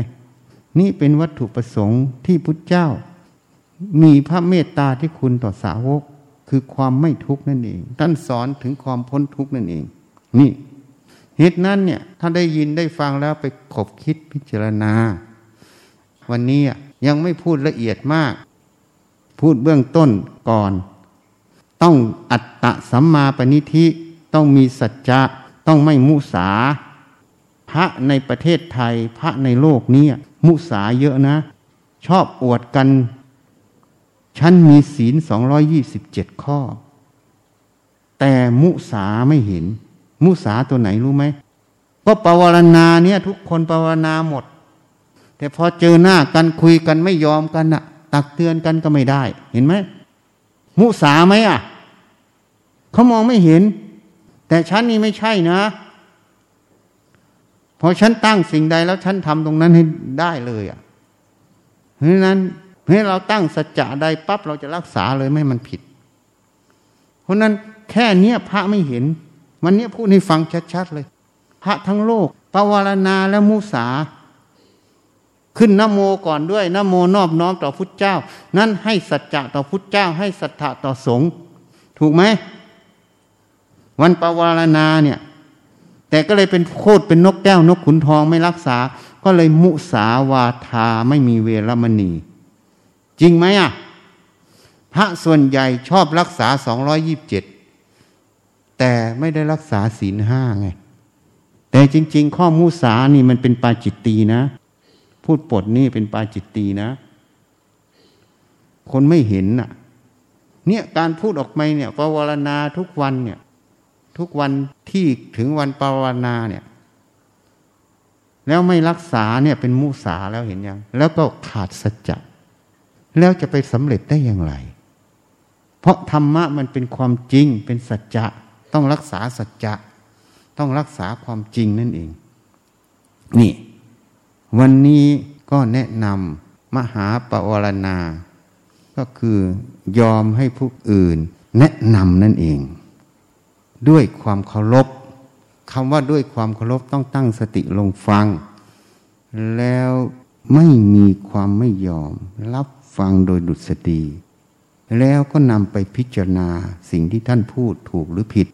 นี่เป็นวัตถุประสงค์ที่พุทธเจ้า มีพระเมตตาที่คุณต่อสาวก คือความไม่ทุกข์นั่นเอง ท่านสอนถึงความพ้นทุกข์นั่นเอง นี่เหตุนั้นเนี่ยถ้าได้ยินได้ฟังแล้วไปขบคิดพิจารณา วันนี้ยังไม่พูดละเอียดมาก พูดเบื้องต้นก่อน ต้องอัตตะสัมมาปณิธิต้องมีสัจจะต้องไม่มุสา พระในประเทศไทยพระในโลกนี้มุสาเยอะนะ ชอบอวดกัน ฉันมีศีลสองร้อยี่สิบเจ็ดข้อ แต่มุสาไม่เห็น มุสาตัวไหนรู้ไหมก็ปวารณาเนี่ย ทุกคนปวารณาหมด แต่พอเจอหน้ากันคุยกันไม่ยอมกันน่ะตักเตือนกันก็ไม่ได้ เห็นไหมมุสาไหมอะเขามองไม่เห็น แต่ฉันนี่ไม่ใช่นะพอฉันตั้งสิ่งใดแล้วฉันทำตรงนั้นให้ได้เลยอะเพราะนั้น ให้เราตั้งสัจจะใดปั๊บเราจะรักษาเลยไม่มันผิด เพราะนั้นแค่เนี้ยพระไม่เห็นวันเนี้ยพูดให้ฟังชัดๆเลย พระทั้งโลกปวารณาและมุสา ขึ้นนโมก่อนด้วยนโมนอบน้อมต่อพุทธเจ้า นั้นให้สัจจะต่อพุทธเจ้า ให้ศรัทธาต่อสงฆ์ถูกไหมวันปวารณาเนี่ย แต่ก็เลยเป็นโคตรเป็นนกแก้วนกขุนทองไม่รักษา ก็เลยมุสาวาทาไม่มีเวรมณี จริงไหมอะ พระส่วนใหญ่ชอบรักษาสองรอยี่บเจ็ดแต่ไม่ได้รักษาศีลห้าไง แต่จริง ๆ ข้อมุสานี่มันเป็นปาจิตตีนะ พูดปดนี่เป็นปาจิตตีนะ คนไม่เห็นน่ะ เนี่ยการพูดออกมาเนี่ยปวารณาทุกวันเนี่ย ทุกวันที่ถึงวันปวารณาเนี่ยแล้วไม่รักษาเนี่ยเป็นมุสาแล้วเห็นยัง แล้วก็ขาดสัจจะ แล้วจะไปสำเร็จได้อย่างไร เพราะธรรมะมันเป็นความจริงเป็นสัจจะต้องรักษาสัจจะต้องรักษาความจริงนั่นเอง นี่ วันนี้ก็แนะนำมหาปวารณา ก็คือยอมให้ผู้อื่นแนะนำนั่นเอง ด้วยความเคารพคำว่าด้วยความเคารพต้องตั้งสติลงฟัง แล้วไม่มีความไม่ยอม รับ ฟังโดยดุษฎีแล้วก็นำไปพิจารณาสิ่งที่ท่านพูดถูกหรือผิด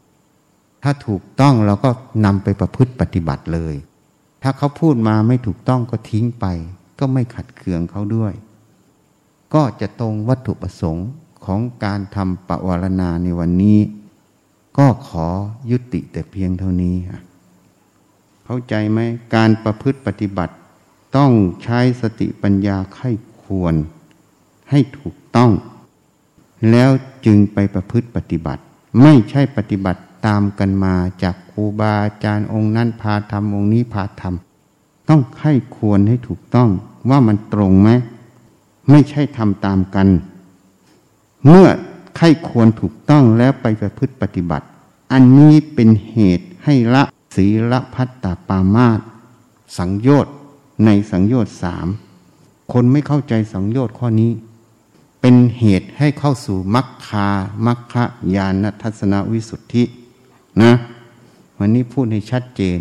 ถ้าถูกต้องเราก็นำไปประพฤติปฏิบัติเลย ถ้าเขาพูดมาไม่ถูกต้องก็ทิ้งไป ก็ไม่ขัดเคืองเขาด้วย ก็จะตรงวัตถุประสงค์ของการทำปวารณาในวันนี้ ก็ขอยุติแต่เพียงเท่านี้ เข้าใจไหมการประพฤติปฏิบัติ ต้องใช้สติปัญญาไข้ควร ให้ถูกต้อง แล้วจึงไปประพฤติปฏิบัติ ไม่ใช่ปฏิบัติตามกันมาจากครูบาอาจารย์องค์นั้นพาทำองค์นี้พาทำต้องไข้ควรให้ถูกต้องว่ามันตรงไหมไม่ใช่ทำตามกัน เมื่อไข้ควรถูกต้องแล้วไปประพฤติปฏิบัติ อันนี้เป็นเหตุให้ละศีลพัตตาปามาตสังโยชน์ในสังโยชน์สามคนไม่เข้าใจสังโยชน์ข้อนี้ เป็นเหตุให้เข้าสู่มัคคามัคคะญาณทัศนวิสุทธิ นะ วันนี้พูดให้ชัดเจน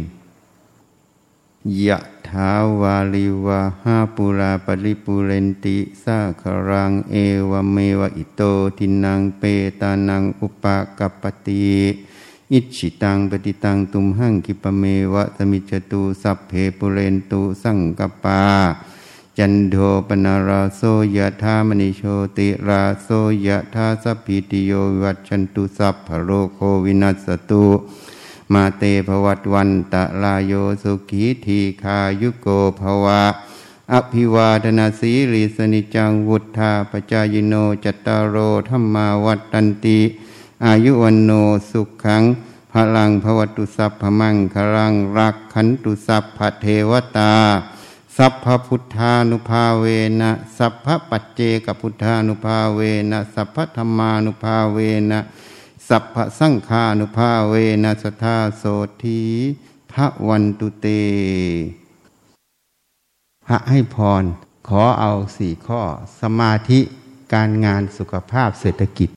ยะถาวาลิวาหาปุราปริปุเรนติสาครังเอวเมวะอิโตทินังเปตานังอุปกปติอิชิตังปฏิตังตุมหังกิปเมวะสมิจตุสัพเพปุเรนตุสังกปา จันโทปนาราโสยะธามณิโชติราโสยะธาสัพพิติโยวัชันตุสัพพโรโควินัสตุมาเตภวัตวันตะลาโยสุขีทีคายุโกภวะ อภิวาทนาสีริสนิจังวุธาปจายโนจัตตารโรธรรมาวัตันติ อายุวันโนสุขังพลังภวตุสัพพมังคลังรักขันตุสัพพเทวตา สัพพพุทธานุภาเวนะสัพพปัจเจกพุทธานุภาเวนะสัพพธรรมานุภาเวนะสัพพสังฆานุภาเวนะสทาโสทีพระวันตุเต พระให้พรขอเอาสี่ข้อสมาธิการงานสุขภาพเศรษฐกิจ